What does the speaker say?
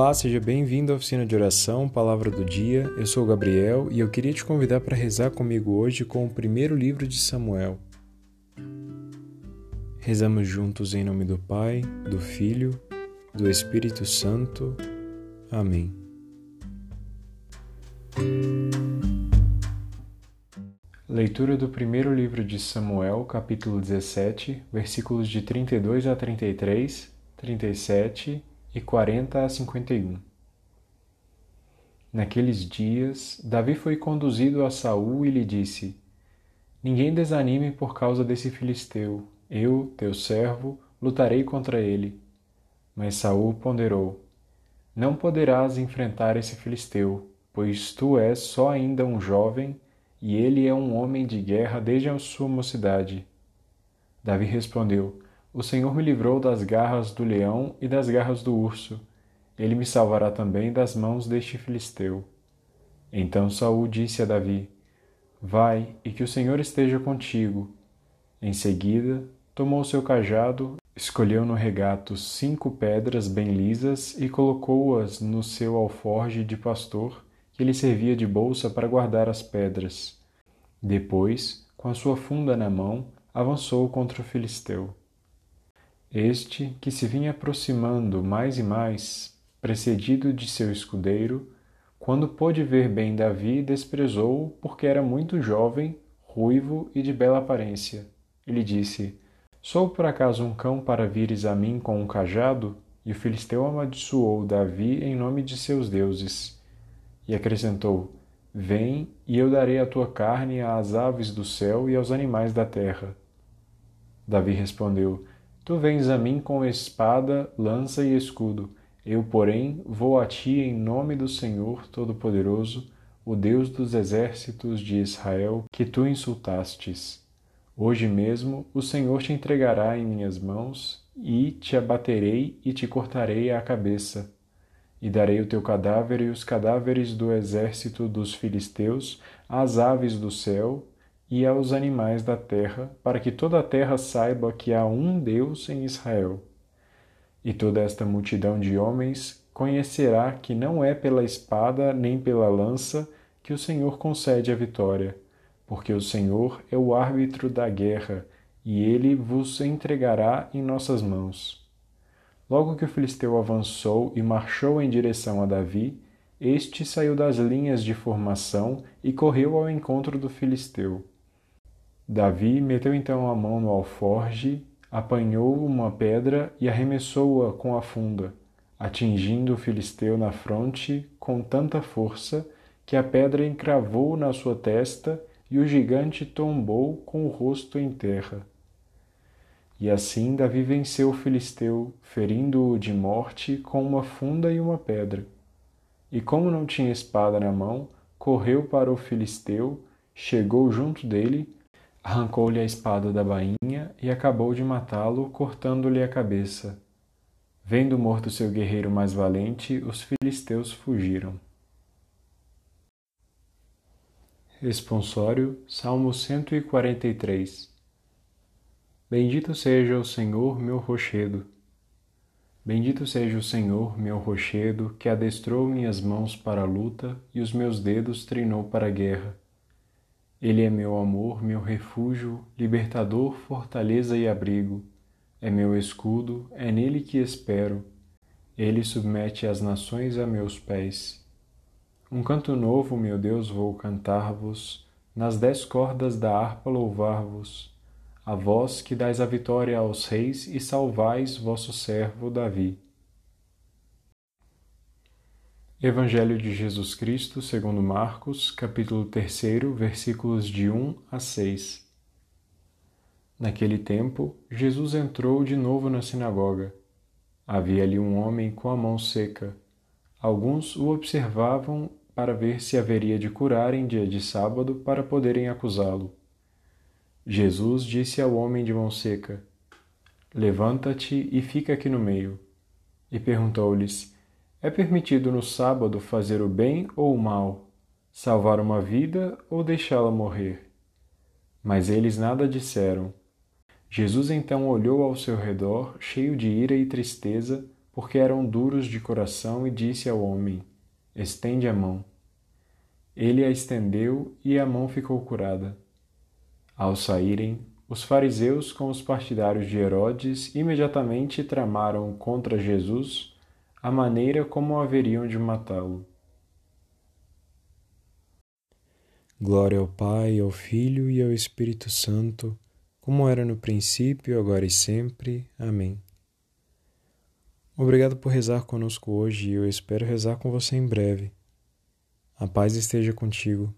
Olá, seja bem-vindo à oficina de oração, Palavra do Dia. Eu sou Gabriel e eu queria te convidar para rezar comigo hoje com o primeiro livro de Samuel. Rezamos juntos em nome do Pai, do Filho, do Espírito Santo. Amém. Leitura do primeiro livro de Samuel, capítulo 17, versículos de 32 a 33, 37 e 40 a 51. Naqueles dias, Davi foi conduzido a Saul e lhe disse: Ninguém desanime por causa desse filisteu. Eu, teu servo, lutarei contra ele. Mas Saul ponderou: Não poderás enfrentar esse filisteu, pois tu és só ainda um jovem e ele é um homem de guerra desde a sua mocidade. Davi respondeu: o Senhor me livrou das garras do leão e das garras do urso. Ele me salvará também das mãos deste filisteu. Então Saul disse a Davi: Vai, e que o Senhor esteja contigo. Em seguida, tomou seu cajado, escolheu no regato cinco pedras bem lisas e colocou-as no seu alforge de pastor, que lhe servia de bolsa para guardar as pedras. Depois, com a sua funda na mão, avançou contra o filisteu. Este, que se vinha aproximando mais e mais, precedido de seu escudeiro, quando pôde ver bem Davi, desprezou-o porque era muito jovem, ruivo e de bela aparência. Ele disse: Sou por acaso um cão para vires a mim com um cajado? E o filisteu amaldiçoou Davi em nome de seus deuses. E acrescentou: Vem, e eu darei a tua carne às aves do céu e aos animais da terra. Davi respondeu: Tu vens a mim com espada, lança e escudo. Eu, porém, vou a ti em nome do Senhor Todo-Poderoso, o Deus dos exércitos de Israel, que tu insultastes. Hoje mesmo o Senhor te entregará em minhas mãos, e te abaterei e te cortarei a cabeça. E darei o teu cadáver e os cadáveres do exército dos filisteus às aves do céu e aos animais da terra, para que toda a terra saiba que há um Deus em Israel. E toda esta multidão de homens conhecerá que não é pela espada nem pela lança que o Senhor concede a vitória, porque o Senhor é o árbitro da guerra, e ele vos entregará em nossas mãos. Logo que o filisteu avançou e marchou em direção a Davi, este saiu das linhas de formação e correu ao encontro do filisteu. Davi meteu então a mão no alforge, apanhou uma pedra e arremessou-a com a funda, atingindo o filisteu na fronte com tanta força que a pedra encravou na sua testa e o gigante tombou com o rosto em terra. E assim Davi venceu o filisteu, ferindo-o de morte com uma funda e uma pedra. E como não tinha espada na mão, correu para o filisteu, chegou junto dele arrancou-lhe a espada da bainha e acabou de matá-lo, cortando-lhe a cabeça. Vendo morto seu guerreiro mais valente, os filisteus fugiram. Responsório, Salmo 143 Bendito seja o Senhor, meu rochedo. Bendito seja o Senhor, meu rochedo, que adestrou minhas mãos para a luta e os meus dedos treinou para a guerra. Ele é meu amor, meu refúgio, libertador, fortaleza e abrigo. É meu escudo, é nele que espero. Ele submete as nações a meus pés. Um canto novo, meu Deus, vou cantar-vos, nas dez cordas da harpa louvar-vos, a vós que dais a vitória aos reis e salvais vosso servo Davi. Evangelho de Jesus Cristo, segundo Marcos, capítulo 3, versículos de 1 a 6. Naquele tempo, Jesus entrou de novo na sinagoga. Havia ali um homem com a mão seca. Alguns o observavam para ver se haveria de curar em dia de sábado para poderem acusá-lo. Jesus disse ao homem de mão seca: Levanta-te e fica aqui no meio. E perguntou-lhes: é permitido no sábado fazer o bem ou o mal, salvar uma vida ou deixá-la morrer? Mas eles nada disseram. Jesus então olhou ao seu redor, cheio de ira e tristeza, porque eram duros de coração, e disse ao homem: Estende a mão. Ele a estendeu e a mão ficou curada. Ao saírem, os fariseus com os partidários de Herodes imediatamente tramaram contra Jesus a maneira como haveriam de matá-lo. Glória ao Pai, ao Filho e ao Espírito Santo, como era no princípio, agora e sempre. Amém. Obrigado por rezar conosco hoje e eu espero rezar com você em breve. A paz esteja contigo.